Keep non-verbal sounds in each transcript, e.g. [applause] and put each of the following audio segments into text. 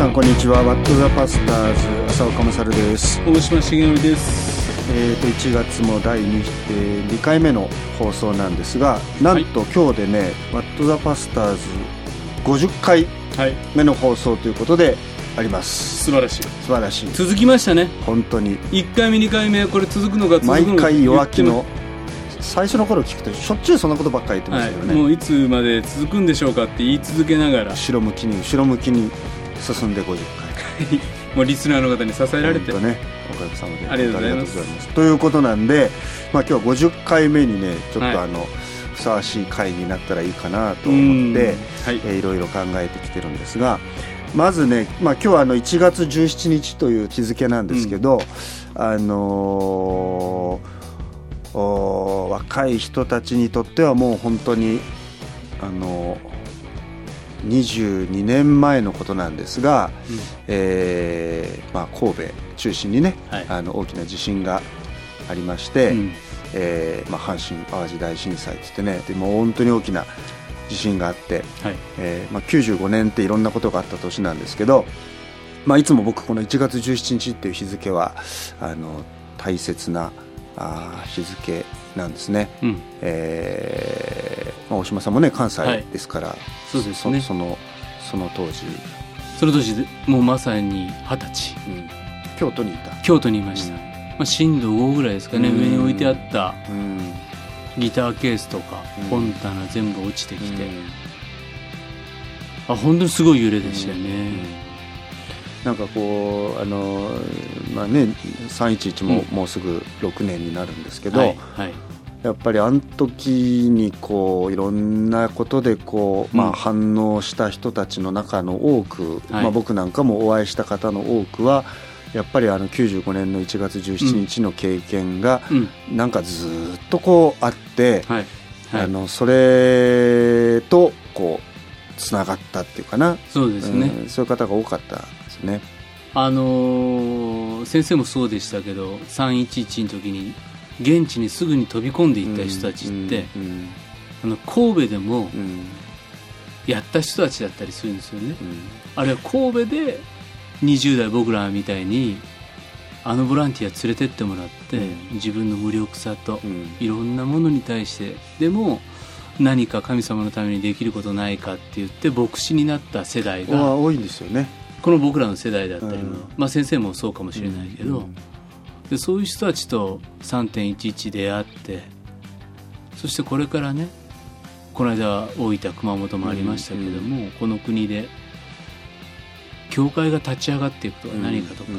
さんこんにちは。ワット・ザ・パスターズ浅岡勝です。大島茂則です。えーと1月も第 2,、えー、2回目の放送なんですがなんと今日でね「ワット・ザ・パスターズ」50回目の放送ということであります。素晴らしい。素晴らしい。続きましたね。本当に。1回目2回目これ続くのか続くのか。毎回弱気の最初の頃聞くとしょっちゅうそんなことばっかり言ってましたけどね、はい、もういつまで続くんでしょうかって言い続けながら。後ろ向きに後ろ向きに進んで50回もうリスナーの方に支えられて。ねおかげさまで。ありがとうございます。ということなんで、まあ、今日は50回目にねちょっとあの、はい、ふさわしい回になったらいいかなと思って、はい。えー、いろいろ考えてきてるんですがまずね、まあ、今日はあの1月17日という日付なんですけど、うん、あのー、若い人たちにとってはもう本当にあのー22年前のことなんですが、うん、えー、まあ、神戸中心にね、はい、あの大きな地震がありまして、うん、えー、まあ、阪神・淡路大震災って言ってねでも本当に大きな地震があって、はい、えー、まあ、95年っていろんなことがあった年なんですけど、まあ、いつも僕この1月17日っていう日付はあの大切なあ日付なんですね、うん、えー、まあ、大島さんもね関西ですから、はい、そうですね。そのその当時。その当時もうまさに二十歳、うん、京都にいた。京都にいました、うん、まあ、震度5ぐらいですかね、上に置いてあった、ギターケースとか本棚全部落ちてきて、あ本当にすごい揺れでしたよね、なんかこうあのまあね311ももうすぐ6年になるんですけど、はいはい、やっぱりあの時にこういろんなことでこう、まあ、反応した人たちの中の多く、まあ、僕なんかもお会いした方の多くはやっぱりあの95年の1月17日の経験がなんかずっとこうあって、あのそれとこうつながったっていうかな。そうですね、うん、そういう方が多かったね。あのー、先生もそうでしたけど311の時に現地にすぐに飛び込んでいった人たちって、うんうん、あの神戸でもやった人たちだったりするんですよね、あるいは神戸で20代僕らみたいにあのボランティア連れてってもらって、自分の無力さと、いろんなものに対してでも何か神様のためにできることないかって言って牧師になった世代が多いんですよねこの僕らの世代だったりも、うん、まあ、先生もそうかもしれないけど、うん、でそういう人たちと3.11出会ってそしてこれからねこの間大分熊本もありましたけども、この国で教会が立ち上がっていくとは何かとか、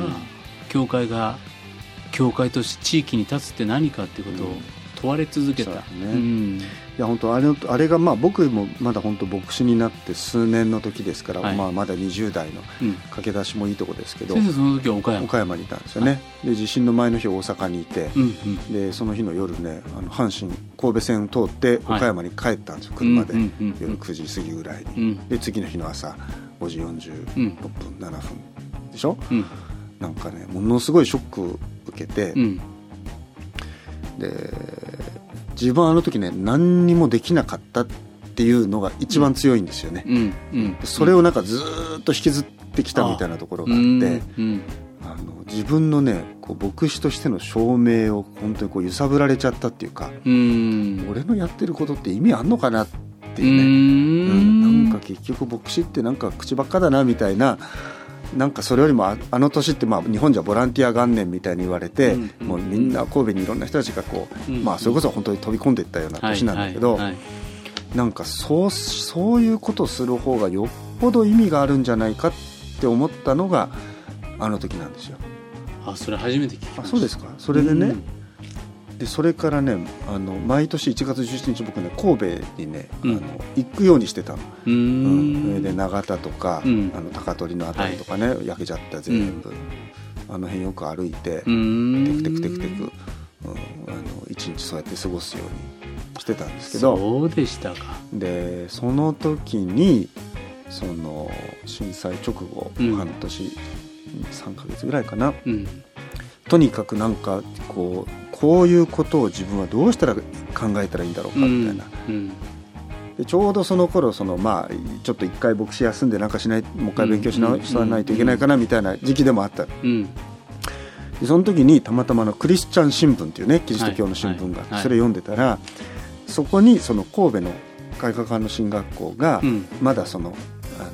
教会が教会として地域に立つって何かっていうことを問われ続けた、ね。うん、いや本当あれあれがまあ僕もまだ本当牧師になって数年の時ですから、はい、まあまだ20代の駆け出しもいいとこですけど、うん、その時は岡山。岡山にいたんですよね、はい、で地震の前の日大阪にいて、うんうん、でその日の夜ねあの阪神神戸線を通って岡山に帰ったんですよ、はい、車で、夜9時過ぎぐらいに、で次の日の朝5時46分、7分でしょ、うん、なんかねものすごいショック受けて、で自分はあの時ね何にもできなかったっていうのが一番強いんですよね、うんうん、それをなんかずっと引きずってきたみたいなところがあって、あの自分のねこう牧師としての証明を本当にこう揺さぶられちゃったっていうか、うん、俺のやってることって意味あんのかなっていうね、うん、なんか結局牧師ってなんか口ばっかだなみたいななんかそれよりもあの年ってまあ日本じゃボランティア元年みたいに言われて、もうみんな神戸にいろんな人たちがこう、まあ、それこそ本当に飛び込んでいったような年なんだけど、なんかそうそういうことをする方がよっぽど意味があるんじゃないかって思ったのがあの時なんですよ。あそれ初めて聞きました。あそうですか。それでね、でそれからねあの毎年1月17日僕ね神戸にね、うん、あの行くようにしてたの、うん、で永田とか、うん、あの高取の辺りとかね、はい、焼けちゃった全部、あの辺よく歩いてテクテクテクテク、うん、あの一日そうやって過ごすようにしてたんですけど。そうでしたか。でその時にその震災直後、半年3か月ぐらいかな、とにかくなんかこうこういうことを自分はどうしたら考えたらいいんだろうかみたいな、うん。うん、でちょうどその頃そのまあちょっと一回牧師休んでなんかしないもう一回勉強し直さないといけないかなみたいな時期でもあった、うん、でその時にたまたまのクリスチャン新聞っていうねキリスト教の新聞が、はい、それ読んでたら、そこにその神戸の開科館の進学校がまだその、あの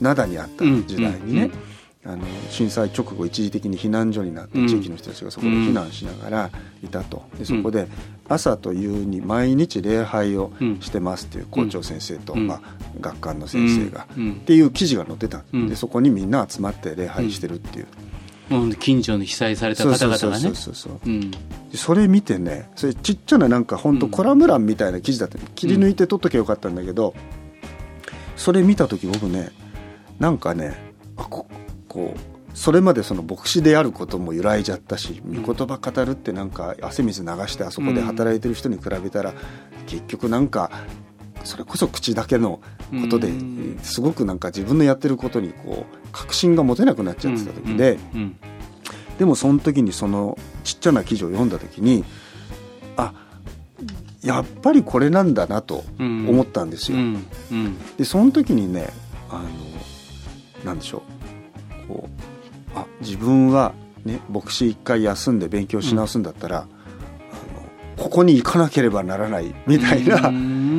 灘にあった時代にね、あの震災直後一時的に避難所になった地域の人たちがそこで避難しながらいたと。でそこで朝と夕に毎日礼拝をしてますっていう校長先生と、まあ、学館の先生が、っていう記事が載ってたでそこにみんな集まって礼拝してるっていう。近所に被災された方々がね。それ見てねそれちっちゃななんか本当コラム欄みたいな記事だった切り抜いて撮っときゃよかったんだけど、それ見た時僕ねなんかねあここうそれまでその牧師であることも揺らいじゃったし御言葉語るってなんか汗水流してあそこで働いてる人に比べたら結局なんかそれこそ口だけのことですごくなんか自分のやってることにこう確信が持てなくなっちゃってた時ででもその時にそのちっちゃな記事を読んだ時にあやっぱりこれなんだなと思ったんですよ。でその時にねあのなんでしょう自分は、ね、牧師一回休んで勉強し直すんだったら、うん、あのここに行かなければならないみたいな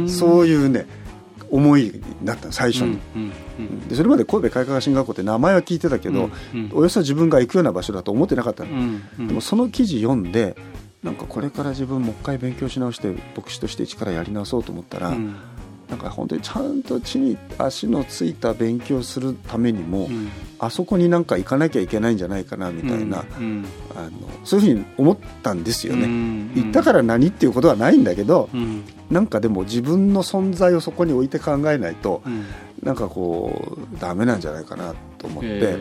そういうね思いになった最初に、うんうん、でそれまで神戸開科進学校って名前は聞いてたけど、およそ自分が行くような場所だと思ってなかったの、でもその記事読んでなんかこれから自分もう一回勉強し直して牧師として一からやり直そうと思ったら、なんか本当にちゃんと地に足のついた勉強するためにも、うん、あそこになんか行かなきゃいけないんじゃないかなみたいな、うん、あのそういうふうに思ったんですよね、うん、行ったから何っていうことはないんだけど、うん、なんかでも自分の存在をそこに置いて考えないと、うん、なんかこうダメなんじゃないかなと思って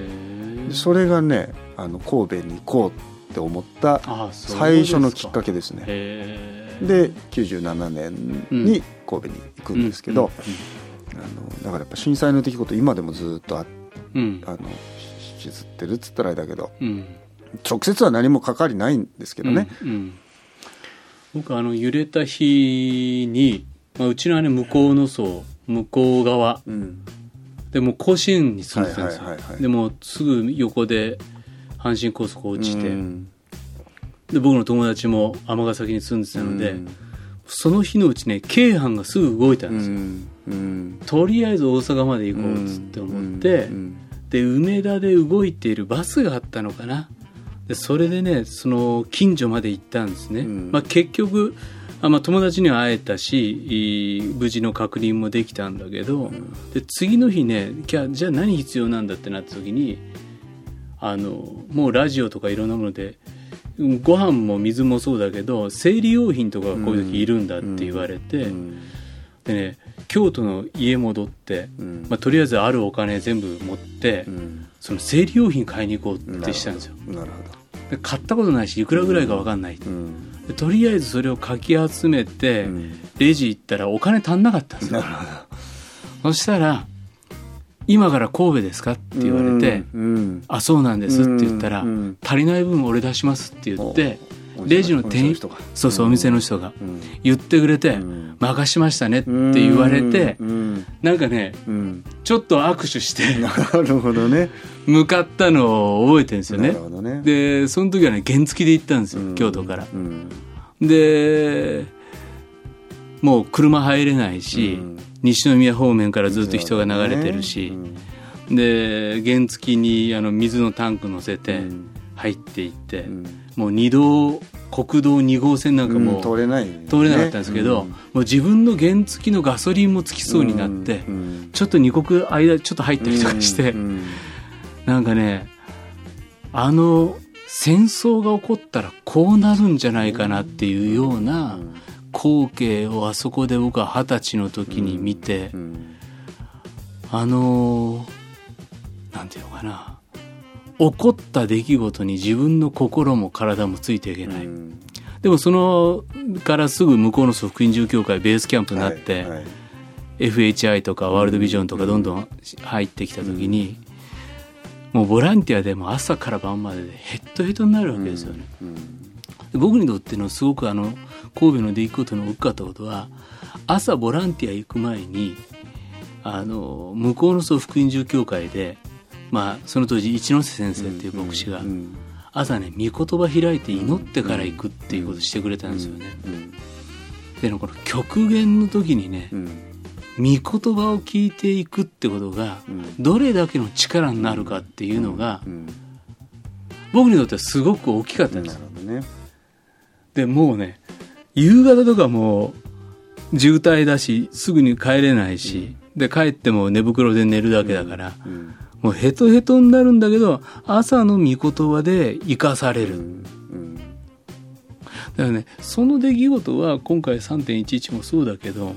それがねあの神戸に行こうって思った最初のきっかけですね。で97年に神戸に行くんですけど、あのだからやっぱ震災の出来事今でもずっとあ、うん、あの引きずってるっつったらあれだけど、うん、直接は何も関わりないんですけどね。うんうん、僕あの揺れた日に、まあ、うちの姉向こうの層向こう側、うん、でも甲子園に住んでたんですよ、でもすぐ横で阪神高速落ちて、うんで僕の友達も尼崎に住んでたので、うん、その日のうちね京阪がすぐ動いたんですよ、うん、とりあえず大阪まで行こうっつって思って、で梅田で動いているバスがあったのかな。でそれでねその近所まで行ったんですね、まあ、結局あ、まあ、友達には会えたし無事の確認もできたんだけど、で次の日ねじゃあ何必要なんだってなった時にあのもうラジオとかいろんなものでご飯も水もそうだけど生理用品とかがこういう時いるんだって言われて、でね京都の家戻って、まあ、とりあえずあるお金全部持って、その生理用品買いに行こうってしたんですよ。なるほど。買ったことないしいくらぐらいか分かんない、とりあえずそれをかき集めて、レジ行ったらお金足んなかったんですよ。そしたら今から神戸ですか?」って言われて「うん、あそうなんです」って言ったら、足りない分俺出します」って言ってレジの店員そうそうお店の人が言ってくれて「任しましたね」って言われてなんかねちょっと握手してなるほどね。向かったのを覚えてるんですよね。でその時はね原付で行ったんですよ京都から。でもう車入れないし西宮方面からずっと人が流れてるし、で原付にあの水のタンク乗せて入っていって、もう二道国道2号線なんかも通れない、通れなかったんですけど、もう自分の原付のガソリンもつきそうになって、ちょっと二国間ちょっと入ったりとかして、なんかねあの戦争が起こったらこうなるんじゃないかなっていうような、光景をあそこで僕は二十歳の時に見て、うんうん、あのなんていうのかな。起こった出来事に自分の心も体もついていけない、うん、でもそのからすぐ向こうの福音住教会ベースキャンプになって、はいはい、FHI とかワールドビジョンとかどんどん入ってきた時に、もうボランティアでも朝から晩まででヘッドヘッドになるわけですよね。僕にとってのすごくあの神戸の出来事の大きかったことは朝ボランティア行く前にあの向こうの総福音住教会で、まあ、その当時一ノ瀬先生っていう牧師が、朝ね御言葉開いて祈ってから行くっていうことしてくれたんですよね。でこの極限の時にね、御言葉を聞いていくってことがどれだけの力になるかっていうのが僕にとってはすごく大きかったんです。ね、でもうね夕方とかも渋滞だしすぐに帰れないし、で帰っても寝袋で寝るだけだから、もうヘトヘトになるんだけど朝の御言葉で生かされる。だからねその出来事は今回3.11もそうだけど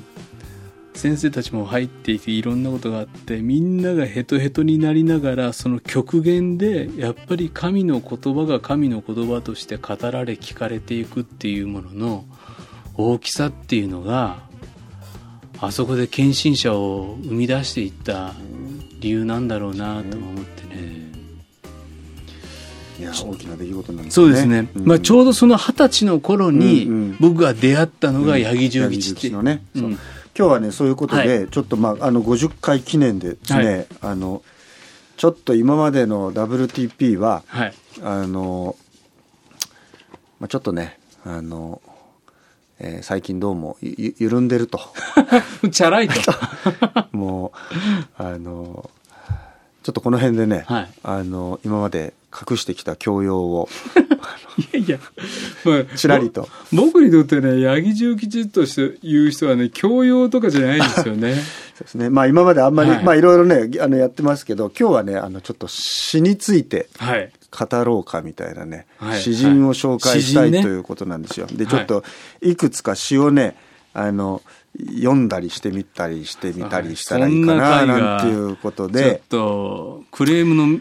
先生たちも入っていていろんなことがあってみんながヘトヘトになりながらその極限でやっぱり神の言葉が神の言葉として語られ聞かれていくっていうものの大きさっていうのがあそこで献身者を生み出していった理由なんだろうなと思ってね。いや大きな出来事なんですね。そうですね。うん、まあちょうどその二十歳の頃に僕が出会ったのが八木重吉って、のね。今日はねそういうことで、はい、ちょっとまああの50回記念でですね、はい、あのちょっと今までの WTP は、はい、あのまあちょっとねあのえー、最近どうもゆ緩んでると。[laughs] チャラいと。[laughs] もう、あの、ちょっとこの辺でね、はい、あの、今まで隠してきた教養を。[laughs] いやいや、まあ、ちらりと。僕にとってね、八木重吉として言う人はね、教養とかじゃないんですよね。[laughs] そうですね。まあ今まであんまり、はい、まあいろいろね、あのやってますけど、今日はね、あのちょっと詩について、はい、語ろうかみたいなね、はい、詩人を紹介したい、はい、ということなんですよ。でちょっといくつか詩をねあの読んだりしてみたりしてみたりしたらいいかななんていうことでちょっとクレームの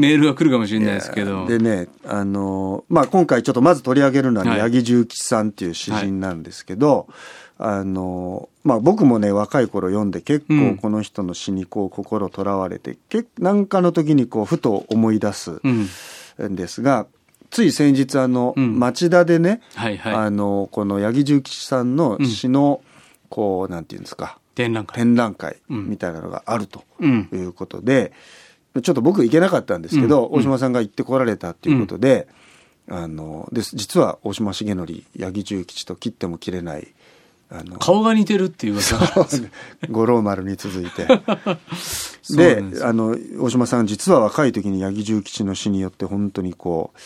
メールが来るかもしれないですけど。でねあの、まあ、今回ちょっとまず取り上げるのは、ね、八木重吉さんっていう詩人なんですけど、あのまあ、僕もね若い頃読んで結構この人の詩にこう心とらわれて、うん、何かの時にこうふと思い出すん。ですが、うん、つい先日あの、町田でね、はいはい、あのこの八木重吉さんの詩のこうなんていうんですか展覧会。展覧会みたいなのがあるということで、ちょっと僕行けなかったんですけど、大島さんが行ってこられたっていうことで。あのです実は大島重則八木重吉と切っても切れないあの顔が似てるっていう噂五郎丸に続いて。[laughs] であの大島さん実は若い時に八木重吉の死によって本当にこう、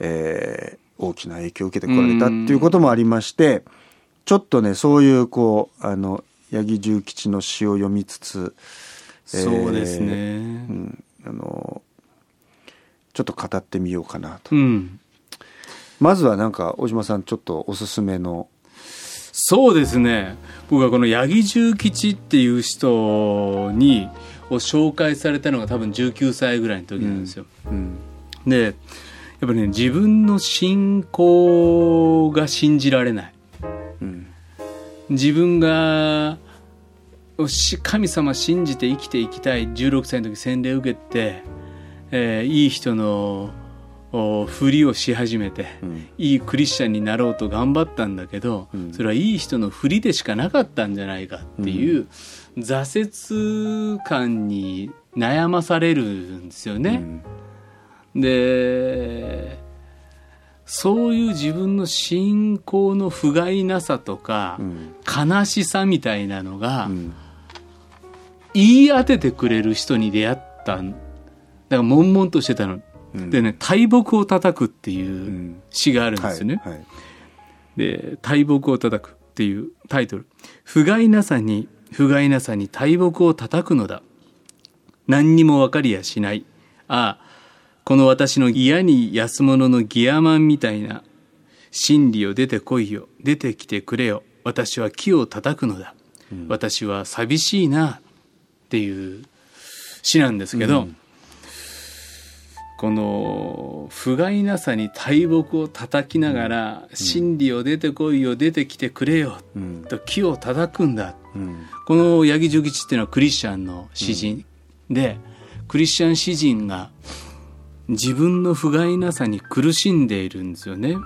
えー、大きな影響を受けてこられたっていうこともありましてちょっとねそういうこうあの八木重吉の詩を読みつつ、えー、そうですね、うん、あのちょっと語ってみようかなと、うん、まずはなんか大島さんちょっとおすすめの。そうですね。僕はこの八木重吉っていう人にを紹介されたのが多分19歳ぐらいの時なんですよ。うん。うん、でやっぱりね自分の信仰が信じられない、うん、自分が神様信じて生きていきたい。16歳の時洗礼を受けて、えー、いい人のふりをし始めて、うん、いいクリスチャンになろうと頑張ったんだけど、うん、それはいい人のふりでしかなかったんじゃないかっていう、うん、挫折感に悩まされるんですよね。でそういう自分の信仰の不甲斐なさとか、悲しさみたいなのが、言い当ててくれる人に出会っただから悶々としてたの。でね大木を叩くっていう詩があるんですよね。はいはい、で大木を叩くっていうタイトル「不甲斐なさに不甲斐なさに大木を叩くのだ。何にも分かりやしない。ああこの私の嫌に安物のギアマンみたいな真理を出てこいよ。出てきてくれよ。私は木を叩くのだ、うん、私は寂しいなっていう詩なんですけど、うん。この不甲斐なさに大木を叩きながら「真理を出てこいよ出てきてくれよ」と木を叩くんだ、この八木重吉っていうのはクリスチャンの詩人でクリスチャン詩人が自分の不甲斐なさに苦しんでいるんですよね。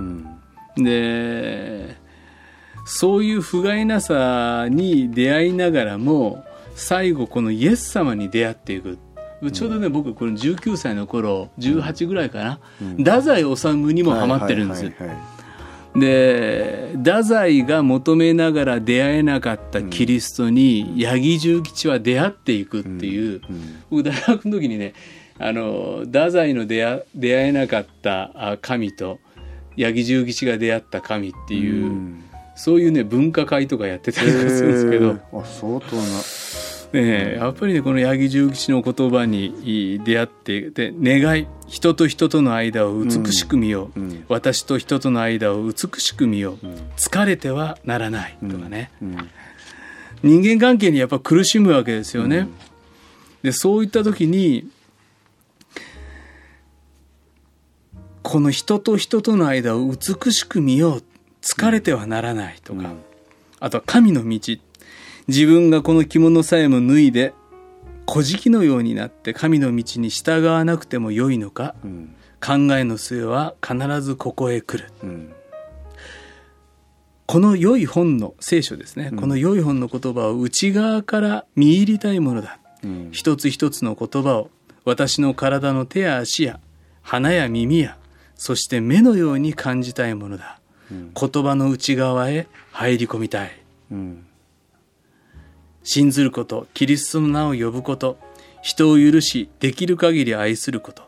でそういう不甲斐なさに出会いながらも最後このイエス様に出会っていく。ちょうどね、うん、僕この19歳の頃18ぐらいかな、うん、太宰治にもハマってるんですよ、で太宰が求めながら出会えなかったキリストに八木重吉は出会っていくっていう、僕大学の時にねあの太宰の出会出会えなかった神と八木重吉が出会った神っていう、そういうね文化会とかやってたりするんですけど、えー、あ相当なね、やっぱりねこの八木重吉の言葉に出会ってで願い人と人との間を美しく見よう、うん、私と人との間を美しく見よう、うん、疲れてはならない。とかね、うん、人間関係にやっぱ苦しむわけですよね。でそういった時にこの人と人との間を美しく見よう。疲れてはならないとか、あとは神の道自分がこの着物さえも脱いで古事記のようになって神の道に従わなくてもよいのか、うん、考えの末は必ずここへ来る、うん、この良い本の聖書ですね、うん、この良い本の言葉を内側から見入りたいものだ、一つ一つの言葉を私の体の手や足や鼻や耳やそして目のように感じたいものだ、言葉の内側へ入り込みたい、信ずること、キリストの名を呼ぶこと、人を許し、できる限り愛すること、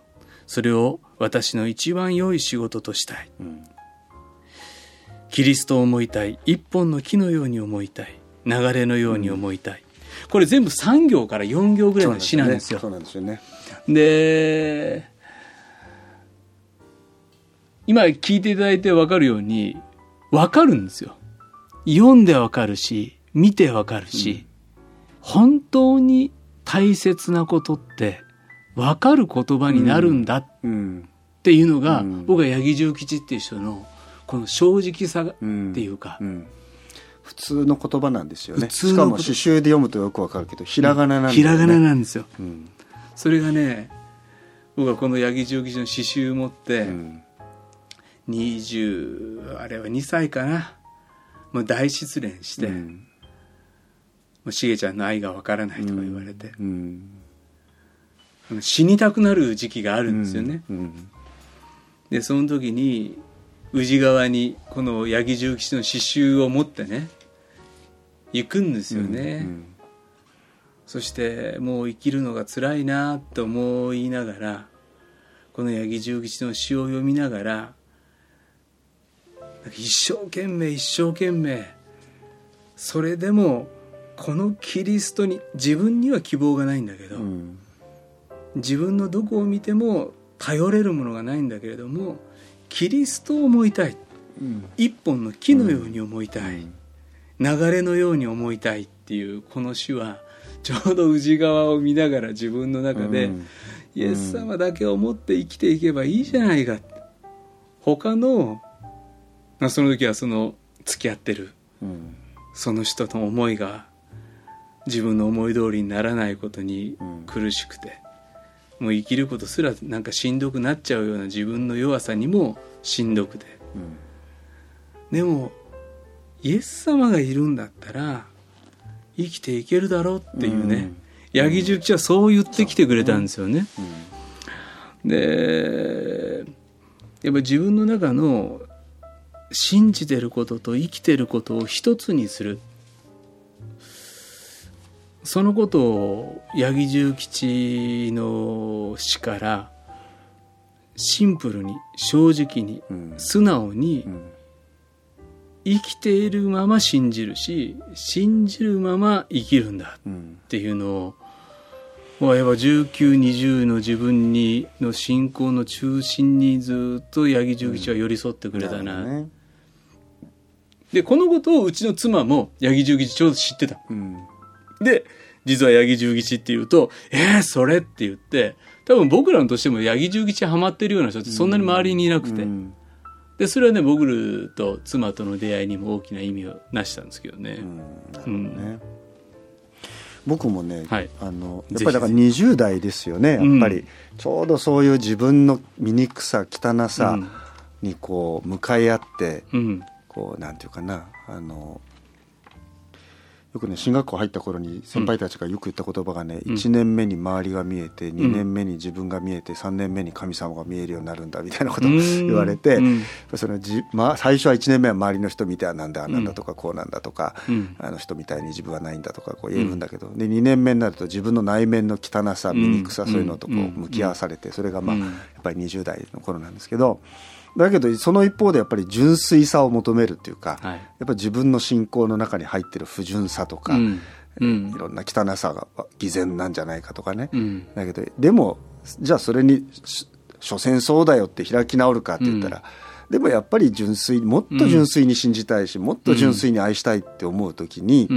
それを私の一番良い仕事としたい。うん、キリストを思いたい。一本の木のように思いたい。流れのように思いたい。うん、これ全部3行から4行ぐらいの詩なんですよ。そうなんですよね。で、今聞いていただいて分かるように、分かるんですよ。読んで分かるし、見て分かるし、本当に大切なことって分かる言葉になるんだっていうのが、うん、僕は八木重吉っていう人のこの正直さっていうか、うん。うん、普通の言葉なんですよね。しかも刺繍で読むとよくわかるけどひらがななんですよ、ね、ひらがななんですよ、それがね僕はこの八木重吉の刺繍を持って、うん、20あれは2歳かな。もう大失恋して、うんしげちゃんの愛がわからないとか言われて、うん。うん、死にたくなる時期があるんですよね、うん、でその時に宇治川にこの八木重吉の刺繍を持ってね行くんですよね、そしてもう生きるのが辛いなと思いながらこの八木重吉の詩を読みながら一生懸命一生懸命それでもこのキリストに自分には希望がないんだけど、うん、自分のどこを見ても頼れるものがないんだけれどもキリストを思いたい、うん、一本の木のように思いたい、うん、流れのように思いたいっていうこの詩はちょうど宇治川を見ながら自分の中で、イエス様だけを持って生きていけばいいじゃないか。他のその時はその付き合ってる、その人の思いが自分の思い通りにならないことに苦しくて、もう生きることすらなんかしんどくなっちゃうような自分の弱さにもしんどくて、うん、でもイエス様がいるんだったら生きていけるだろうっていうね、うん、八木重吉はそう言ってきてくれたんですよね。うん、でやっぱ自分の中の信じてることと生きてることを一つにするそのことを八木重吉の詩からシンプルに正直に、素直に生きているまま信じるし信じるまま生きるんだっていうのを、やっぱ1920の自分にの信仰の中心にずっと八木重吉は寄り添ってくれたな、うんね、でこのことをうちの妻も八木重吉ちょうど知ってた、うんで、実は八木重吉って言うと、えー、それって言って、多分僕らのとしても八木重吉ハマってるような人ってそんなに周りにいなくて。で、それはね、僕と妻との出会いにも大きな意味をなしたんですけどね。うん、ね。僕もね、はい、あのやっぱりだから20代ですよね、やっぱり、ちょうどそういう自分の醜さ汚さにこう向かい合って、うん、こうなんていうかなあのよくね進学校入った頃に先輩たちがよく言った言葉がね、うん、1年目に周りが見えて2年目に自分が見えて3年目に神様が見えるようになるんだみたいなことを言われて、うん、そのじまあ、最初は1年目は周りの人見てはなんだなんだとかこうなんだとか、うん、あの人みたいに自分はないんだとかこう言えるんだけど、で2年目になると自分の内面の汚さ醜さそういうのとこう向き合わされてそれがまあやっぱり20代の頃なんですけど。だけどその一方でやっぱり純粋さを求めるっていうか、はい、やっぱり自分の信仰の中に入ってる不純さとか、うん。うん、いろんな汚さが偽善なんじゃないかとかね、うん、だけどでもじゃあそれに所詮そうだよって開き直るかって言ったら、でもやっぱり純粋もっと純粋に信じたいし、もっと純粋に愛したいって思う時に、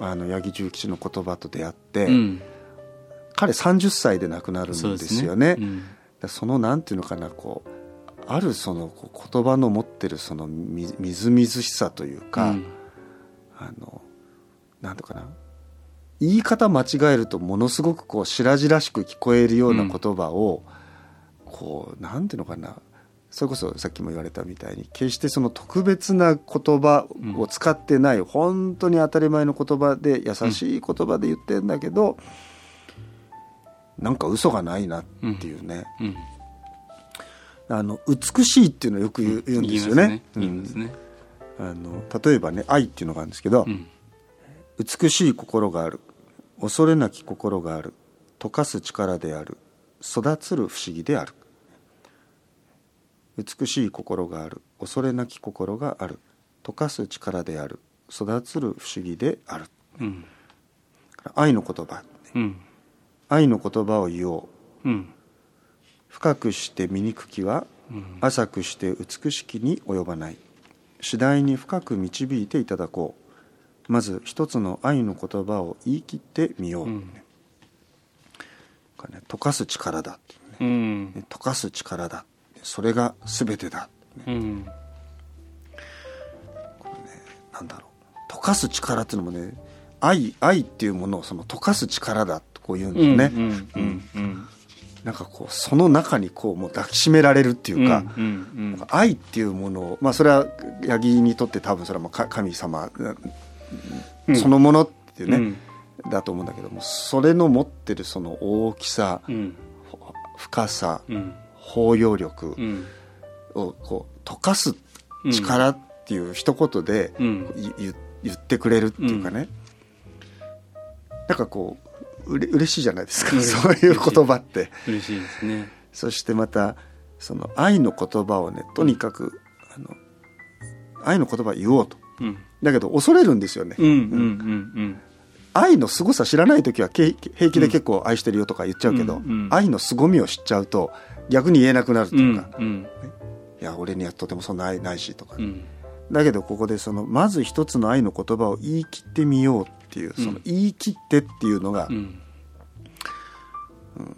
あの八木重吉の言葉と出会って、彼30歳で亡くなるんですよね。そ、ね、そのなんていうのかなこうあるその言葉の持ってるそのみずみずしさというか、うん、あのなんとかな言い方間違えるとものすごくこう白々しく聞こえるような言葉を、うん、こうなんていうのかなそれこそさっきも言われたみたいに決してその特別な言葉を使ってない、うん、本当に当たり前の言葉で優しい言葉で言ってんだけど、うん、なんか嘘がないなっていうね、うん、あの美しいっていうのをよく言う,、言うんですよね。あの例えばね愛っていうのがあるんですけど、うん、美しい心がある恐れなき心がある溶かす力である育つる不思議である。美しい心がある恐れなき心がある溶かす力である育つる不思議である、うん、愛の言葉、うん、愛の言葉を言おう、うん深くして醜きは浅くして美しきに及ばない。次第に深く導いていただこう。まず一つの愛の言葉を言い切ってみよう、うん。ね、溶かす力だ。ね、うん、溶かす力だ。それが全てだ、ね、うん、これねなんだろう。溶かす力っていうのもね愛愛っていうものをその溶かす力だとこう言うんですね。うんなんかこうその中にこうもう抱きしめられるっていうか,、愛っていうものを、まあ、それは八木にとって多分それはもう神様そのものっていうね、だと思うんだけどもそれの持ってるその大きさ、深さ、包容力をこう溶かす力っていう一言で言ってくれるっていうかね、なんかこううれ嬉しいじゃないですか、そういう言葉って。嬉しいですね。そしてまたその愛の言葉をねとにかくあの愛の言葉を言おうと、うん、だけど恐れるんですよね、愛の凄さ知らない時は平気で結構愛してるよとか言っちゃうけど、うんうん、愛の凄みを知っちゃうと逆に言えなくなるというか、うんうん、いや俺にはとてもそんな愛ないしとか、うん、だけどここでそのまず一つの愛の言葉を言い切ってみようっていうその言い切ってっていうのが、うん、うん、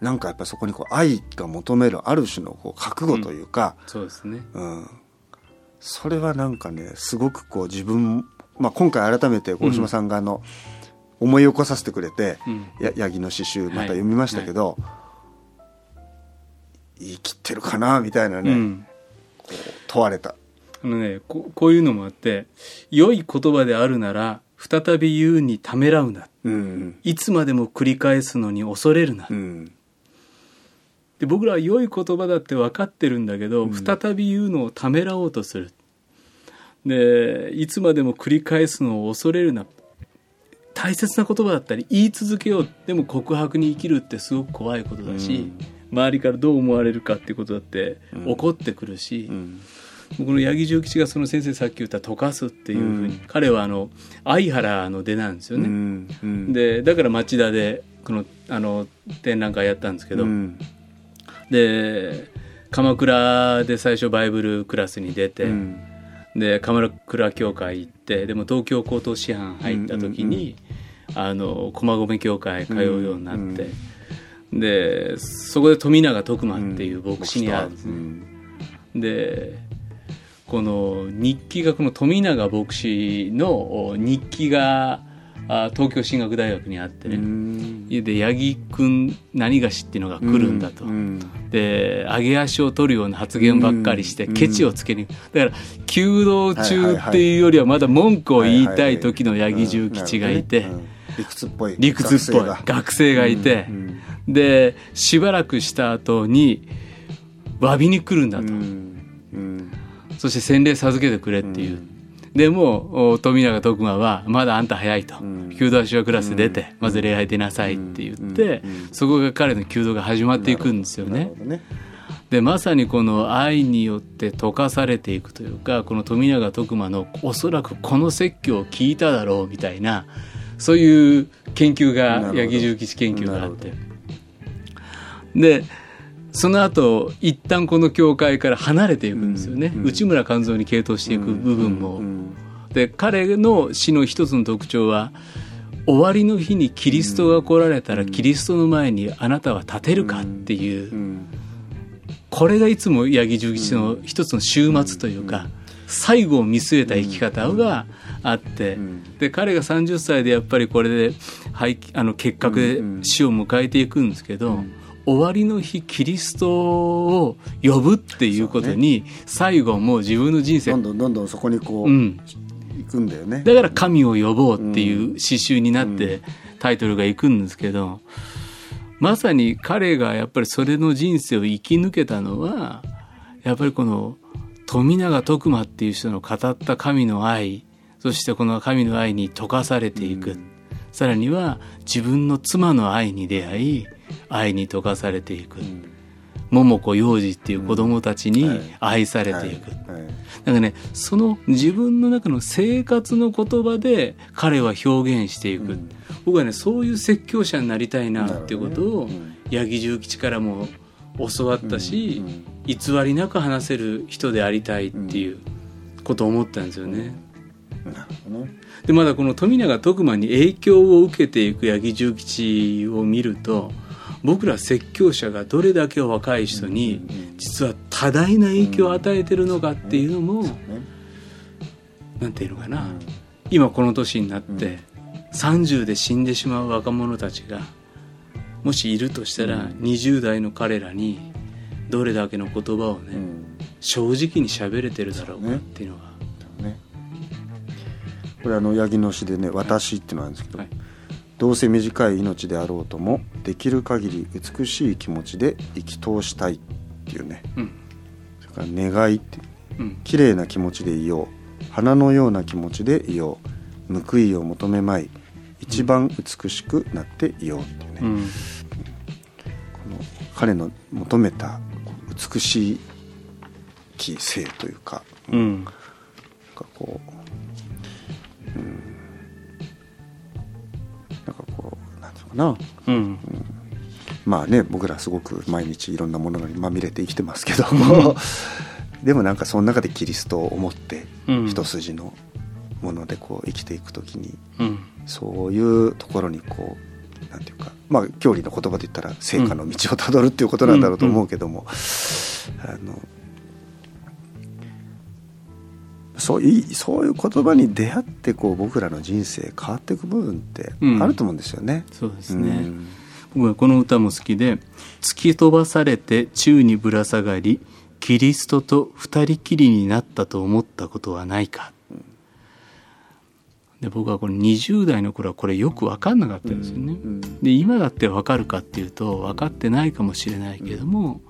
なんかやっぱそこにこう愛が求めるある種のこう覚悟というか、うん、そうですね、うん、それはなんかねすごくこう自分、まあ、今回改めて大島さんがあの、思い起こさせてくれて、や八木の詩集また読みましたけど、はい。はい、言い切ってるかなみたいなね、こう問われた。あのねここういうのもあって良い言葉であるなら再び言うにためらうな、うん、いつまでも繰り返すのに恐れるな、うん、で僕らは良い言葉だって分かってるんだけど、うん、再び言うのをためらおうとする。でいつまでも繰り返すのを恐れるな。大切な言葉だったり言い続けよう。でも告白に生きるってすごく怖いことだし、周りからどう思われるかっていうことだって怒ってくるし、僕の八木重吉がその先生さっき言った「溶かす」っていうふうに、彼はあの相原の出なんですよね、でだから町田でこのあの展覧会やったんですけど、うん、で鎌倉で最初バイブルクラスに出て、で鎌倉教会行ってでも東京高等師範入った時に、あの駒込教会通うようになって、でそこで富永徳馬っていう牧師に会う。んですね。でこの日記がこの富永牧師の日記があ東京進学大学にあってね。で八木君何がしっていうのが来るんだと。で上げ足を取るような発言ばっかりしてケチをつけに。だから弓道中っていうよりはまだ文句を言いたい時の八木重吉がいて理屈っぽい。理屈っぽい。学生が。いて。でしばらくした後に詫びに来るんだとそして洗礼授けてくれっていう。でも富永徳馬はまだあんた早いと、弓道足はクラス出て、まず礼拝出なさいって言って、そこが彼の弓道が始まっていくんですよね。でまさにこの愛によって溶かされていくというかこの富永徳馬のおそらくこの説教を聞いただろうみたいなそういう研究が八木重吉研究があって。でその後一旦この教会から離れていくんですよね、うん、内村勘三に傾倒していく部分も、で彼の死の一つの特徴は終わりの日にキリストが来られたらキリストの前にあなたは立てるかっていう。これがいつも八木重吉の一つの終末というか最後を見据えた生き方があってで彼が30歳でやっぱりこれであの結核で死を迎えていくんですけど。終わりの日キリストを呼ぶっていうことに、最後もう自分の人生どんどんどんどんそこにこう、うん、行くんだよね。だから神を呼ぼうっていう詩集になってタイトルがいくんですけど、まさに彼がやっぱりそれの人生を生き抜けたのはやっぱりこの富永徳馬っていう人の語った神の愛そしてこの神の愛に溶かされていく、うん、さらには自分の妻の愛に出会い愛に溶かされていく、うん、桃子幼児っていう子供たちに愛されていく、なんかねその自分の中の生活の言葉で彼は表現していく、うん、僕はねそういう説教者になりたいなっていうことを、八木重吉からも教わったし、偽りなく話せる人でありたいっていうことを思ったんですよね。でまだこの富永徳馬に影響を受けていく八木重吉を見ると僕ら説教者がどれだけ若い人に実は多大な影響を与えてるのかっていうのも何て言うのかな。今この年になって30で死んでしまう若者たちがもしいるとしたら20代の彼らにどれだけの言葉をね正直に喋れてるだろうかっていうのは。これあの八木の詩でね「私」っていうのなんですけど、はいどうせ短い命であろうともできる限り美しい気持ちで生き通したいっていうね、うん、それから願いって綺麗な気持ちでいよう。花のような気持ちでいよう。報いを求めまい。一番美しくなっていようっていうね、うん、この彼の求めた美しい気性というか、うん、なんかこうな、うん、うん、まあね僕らすごく毎日いろんなものにまみれて生きてますけども、うん、でもなんかその中でキリストを思って一筋のものでこう生きていく時に、うん、そういうところにこうなんていうかまあ教理の言葉で言ったら成果の道をたどるっていうことなんだろうと思うけども、あのそういうそういう言葉に出会ってこう僕らの人生変わっていく部分ってあると思うんですよね。うん、そうですね、うん、僕はこの歌も好きで「突き飛ばされて宙にぶら下がりキリストと二人きりになったと思ったことはないか」で僕はこれ20代の頃はこれよく分かんなかったんですよね。で今だって分かるかっていうと分かってないかもしれないけども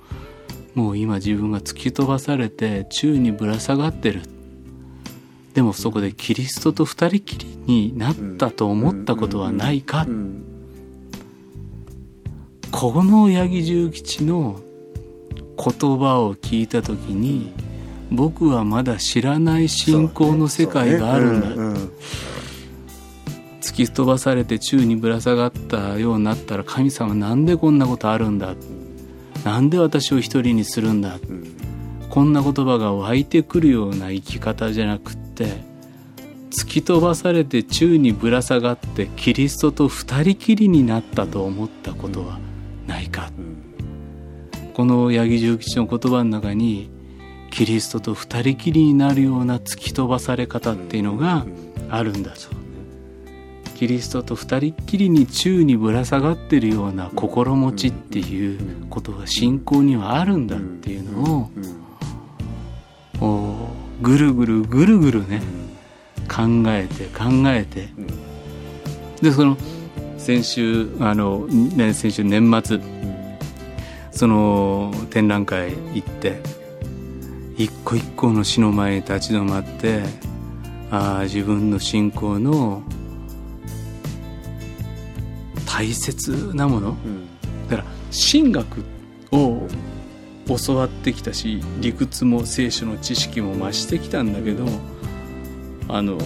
もう今自分が突き飛ばされて宙にぶら下がってるでもそこでキリストと二人きりになったと思ったことはないか、この八木重吉の言葉を聞いた時に僕はまだ知らない信仰の世界があるんだ、突き飛ばされて宙にぶら下がったようになったら神様なんでこんなことあるんだ。なんで私を一人にするんだ、こんな言葉が湧いてくるような生き方じゃなくって突き飛ばされて宙にぶら下がってキリストと二人きりになったと思ったことはないか、この八木重吉の言葉の中にキリストと二人きりになるような突き飛ばされ方っていうのがあるんだと。キリストと二人っきりに宙にぶら下がってるような心持ちっていうことが信仰にはあるんだっていうのをぐるぐるぐるぐるね考えて考えて。でその先週あの、ね、先週年末。その展覧会行って一個一個の死の前に立ち止まってあ自分の信仰の大切なもの、うん、だから神学を教わってきたし理屈も聖書の知識も増してきたんだけどあの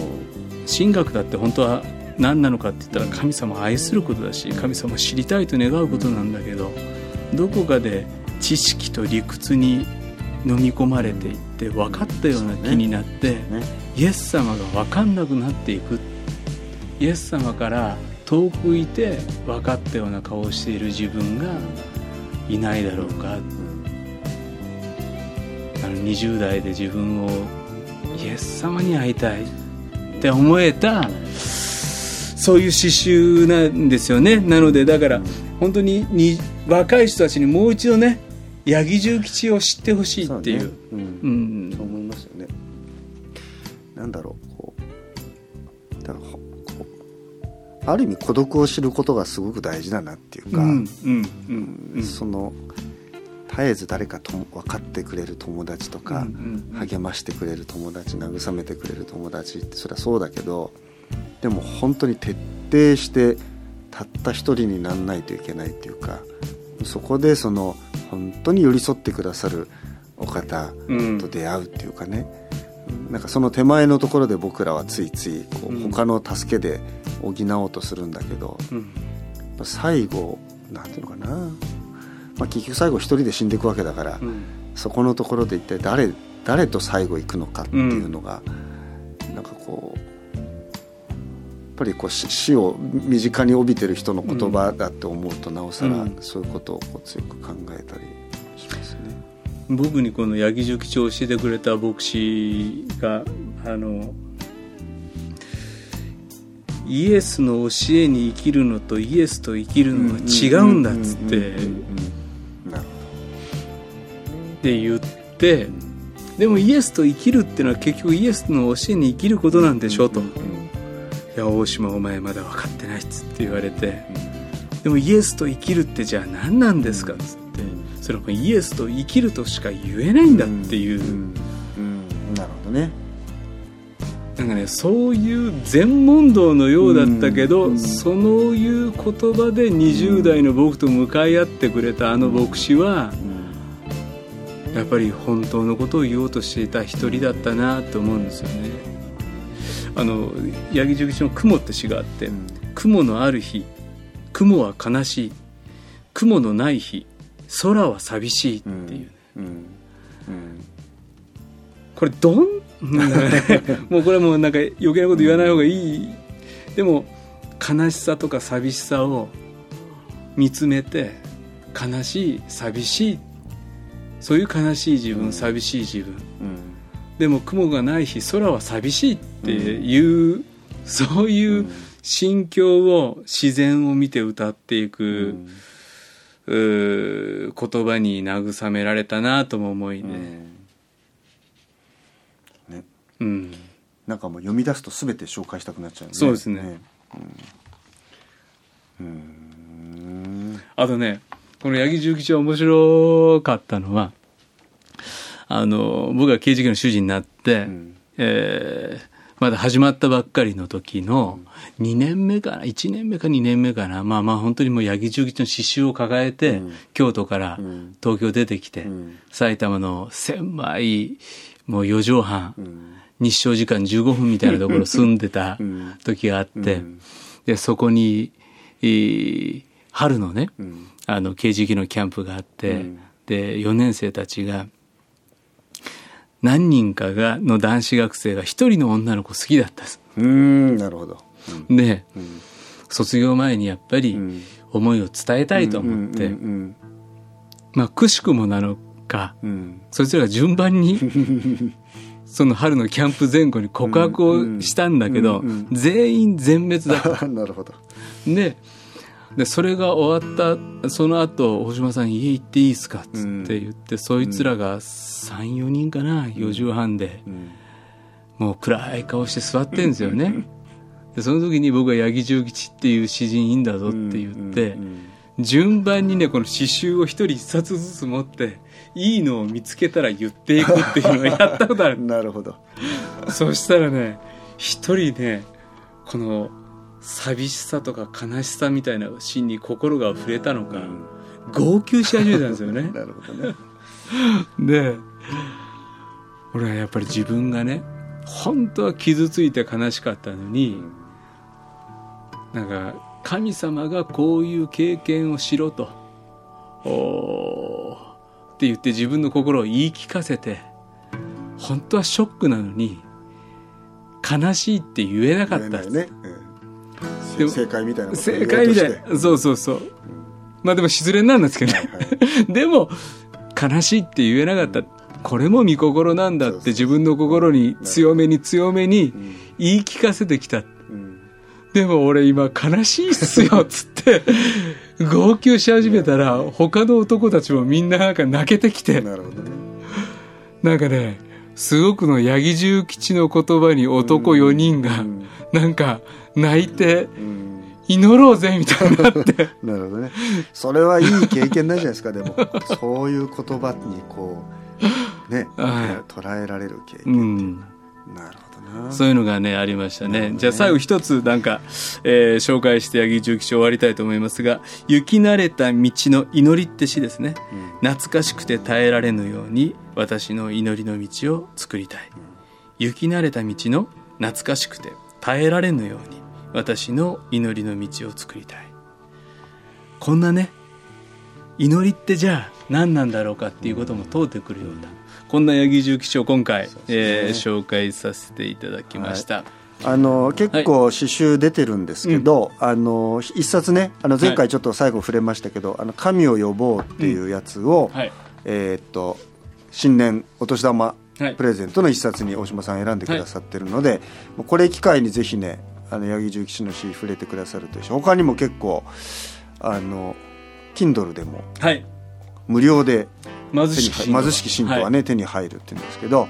神学だって本当は何なのかって言ったら神様を愛することだし神様を知りたいと願うことなんだけどどこかで知識と理屈に飲み込まれていって分かったような気になって、イエス様が分かんなくなっていく。イエス様から遠くいて分かったような顔をしている自分がいないだろうか、あの20代で自分をイエス様に会いたいって思えたそういう刺繍なんですよね。なのでだから本当にに若い人たちにもう一度ね八木重吉を知ってほしいっていう。そう、ね。うん、うん、思いますよね。なんだろうこうだからこうある意味孤独を知ることがすごく大事だなっていうか、うんうんうん、その絶えず誰かと分かってくれる友達とか、励ましてくれる友達慰めてくれる友達ってそれはそうだけどでも本当に徹底してたった一人にならないといけないっていうかそこでその本当に寄り添ってくださるお方と出会うっていうかね、うん、なんかその手前のところで僕らはついついこう他の助けで補おうとするんだけど、うん、最後なんていうのかな、まあ、結局最後一人で死んでいくわけだから、うん、そこのところで一体誰誰と最後行くのかっていうのが、うん、なんかこうぱりこう死を身近に帯びてる人の言葉だって思うとなおさらそういうことをこう強く考えたりしますね。僕にこの八木重吉を教えてくれた牧師があのイエスの教えに生きるのとイエスと生きるのは違うんだっつってって言ってでもイエスと生きるっていうのは結局イエスの教えに生きることなんでしょと。や大島お前まだ分かってない」っつって言われて「でもイエスと生きるってじゃあ何なんですか?」っつってそれはイエスと生きるとしか言えないんだっていう、うんうんうん、なるほどねなんかねそういう全問答のようだったけど、そういう言葉で20代の僕と向かい合ってくれたあの牧師は、やっぱり本当のことを言おうとしていた一人だったなと思うんですよね。あの八木重吉の「雲」って詩があって、うん、雲のある日雲は悲しい。雲のない日空は寂しいっていう、うんうん、これどん？[laughs] もうこれもなんか余計なこと言わない方がいい。でも悲しさとか寂しさを見つめて悲しい寂しいそういう悲しい自分、寂しい自分、でも雲がない日空は寂しいっていう、うん、そういう心境を自然を見て歌っていく、うん、言葉に慰められたなとも思いね。うん、ね。うん、なんかもう読み出すと全て紹介したくなっちゃうね。そうですね。ね。うん、あとねこの八木重吉は面白かったのはあの、僕が刑事局の主人になって、うん、えー、まだ始まったばっかりの時の2年目かな、1年目か2年目かな、まあまあ本当にもう八木重吉の刺繍を抱えて、うん、京都から東京出てきて、うん、埼玉の狭い、もう4畳半、日照時間15分みたいなところ住んでた [laughs] 時があって、で、そこに、春のね、あの、刑事局のキャンプがあって、で、4年生たちが、何人かがの男子学生が一人の女の子好きだったうんなるほど、うん、で、うん、卒業前にやっぱり思いを伝えたいと思って、まあくしくもなのか、うん、そいつらが順番に [laughs] その春のキャンプ前後に告白をしたんだけど、全員全滅だった。[laughs] なるほど。で、でそれが終わったその後大島さん家行っていいですか？っつって言って、そいつらが34人かな4畳半で、もう暗い顔して座ってんですよね。[laughs] でその時に僕は八木重吉っていう詩人いいんだぞって言って、順番にねこの詩集を一人一冊ずつ持っていいのを見つけたら言っていくっていうのをやったことある。[laughs] なるほど。そしたらね一人ねこの寂しさとか悲しさみたいなシーンに心が触れたのか、うん、号泣し始めたんですよね。[laughs] なるほどね。[laughs] で俺はやっぱり自分がね本当は傷ついて悲しかったのに、うん、なんか神様がこういう経験をしろとおって言って自分の心を言い聞かせて本当はショックなのに悲しいって言えなかった。ね、うん、正解みたいな正解みたい。なそうそうそう、う。ん、まあでも失恋なんですけどね、はい、[laughs] でも悲しいって言えなかった。これも見心なんだって自分の心に強めに強めに言い聞かせてきた、でも俺今悲しいっすよっつって [laughs] 号泣し始めたら他の男たちもみんななんか泣けてきて。なるほど、ね、なんかねすごくの八木重吉の言葉に男4人がなんか泣いて祈ろうぜみたいになって。[laughs] なるほどね。それはいい経験なんじゃないですかでも。そういう言葉にこうね、[laughs] はい、捉えられる経験、うん、なるほどそういうのがねありましたね、ね、じゃあ最後一つなんか、えー、紹介して八木重吉終わりたいと思いますが「行き慣れた道の祈り」って詩ですね、うん、懐かしくて耐えられぬように私の祈りの道を作りたい、うん、行き慣れた道の懐かしくて耐えられぬように私の祈りの道を作りたい。こんなね祈りってじゃあ何なんだろうかっていうことも問うてくるようなこんな八木重吉を今回、ね。えー、紹介させていただきました。はい。あの結構詩集出てるんですけど、はいうん、あの一冊ねあの前回ちょっと最後触れましたけど「あの神を呼ぼう」っていうやつを、うん。はい、えー、っと新年お年玉プレゼントの一冊に大島さん選んでくださってるので、はい、これ機会にぜひねあの八木重吉の詩触れてくださるとし他にも結構あの Kindle でも無料で貧しき貧しき信徒はね、手に入るって言うんですけど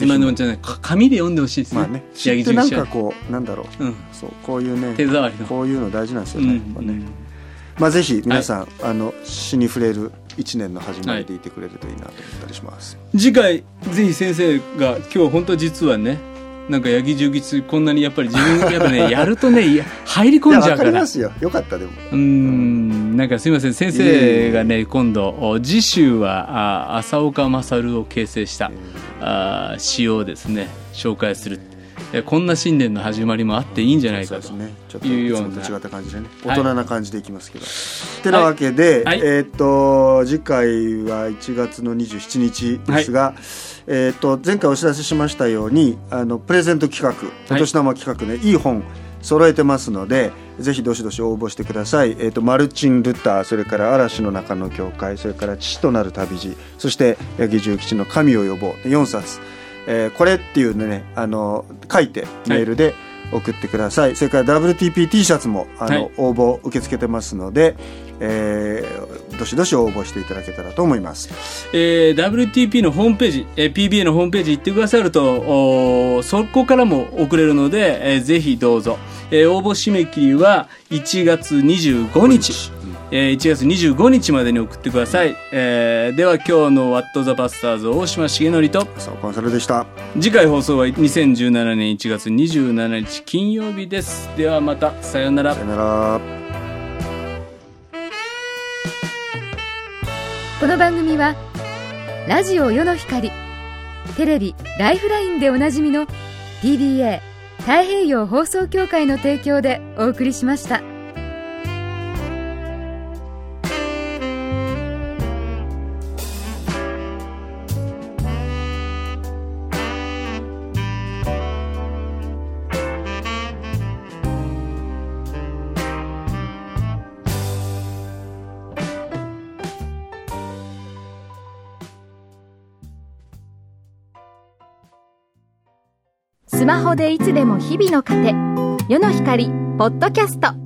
今のじゃない紙で読んでほしいですね,、まあね、詩ってなんかこうなんだろう,、うん、そうこういうね手触りの。こういうの大事なんですよね,、うん。ね。まあ、ぜひ皆さん、はい、あの詩に触れる一年の始まりでいてくれるといいなと思ったりします、はい、次回ぜひ先生が今日本当実はねなんか八木重吉こんなにやっぱり自分やっぱね [laughs] やるとね入り込んじゃうから。ますよ。よかったでも。うん、なんかすみません先生がね今度次週はあ浅岡勝を形成したあ詩をですね紹介する。こんな新年の始まりもあっていいんじゃないかというような、ね、違った感じでね。大人な感じでいきますけど。はい、てなわけで、はい、えっ、と次回は1月の27日ですが。はい。えーと、前回お知らせしましたようにあのプレゼント企画お年玉企画ね、はい、いい本揃えてますのでぜひどしどし応募してください、えーと、マルチン・ルターそれから嵐の中の教会それから父となる旅路そして八木重吉の神を呼ぼう。4冊、えー、これっていうねあの書いてメールで、はい送ってください。それから WTPT シャツもあの、はい、応募受け付けてますので、えー、どしどし応募していただけたらと思います、えー、WTP のホームページ、えー、PBA のホームページ行ってくださるとおそこからも送れるので、えー、ぜひどうぞ、えー、応募締め切りは1月25日えー、1月25日までに送ってください、えー、では今日の「ワット・ザ・バスターズ」大島重則と浅尾コンサルでした。次回放送は2017年1月27日金曜日です。ではまたさようなら。さよなら。この番組はラジオ世の光テレビ「ライフライン」でおなじみの TBA 太平洋放送協会の提供でお送りしました。スマホでいつでも日々の糧世の光ポッドキャスト。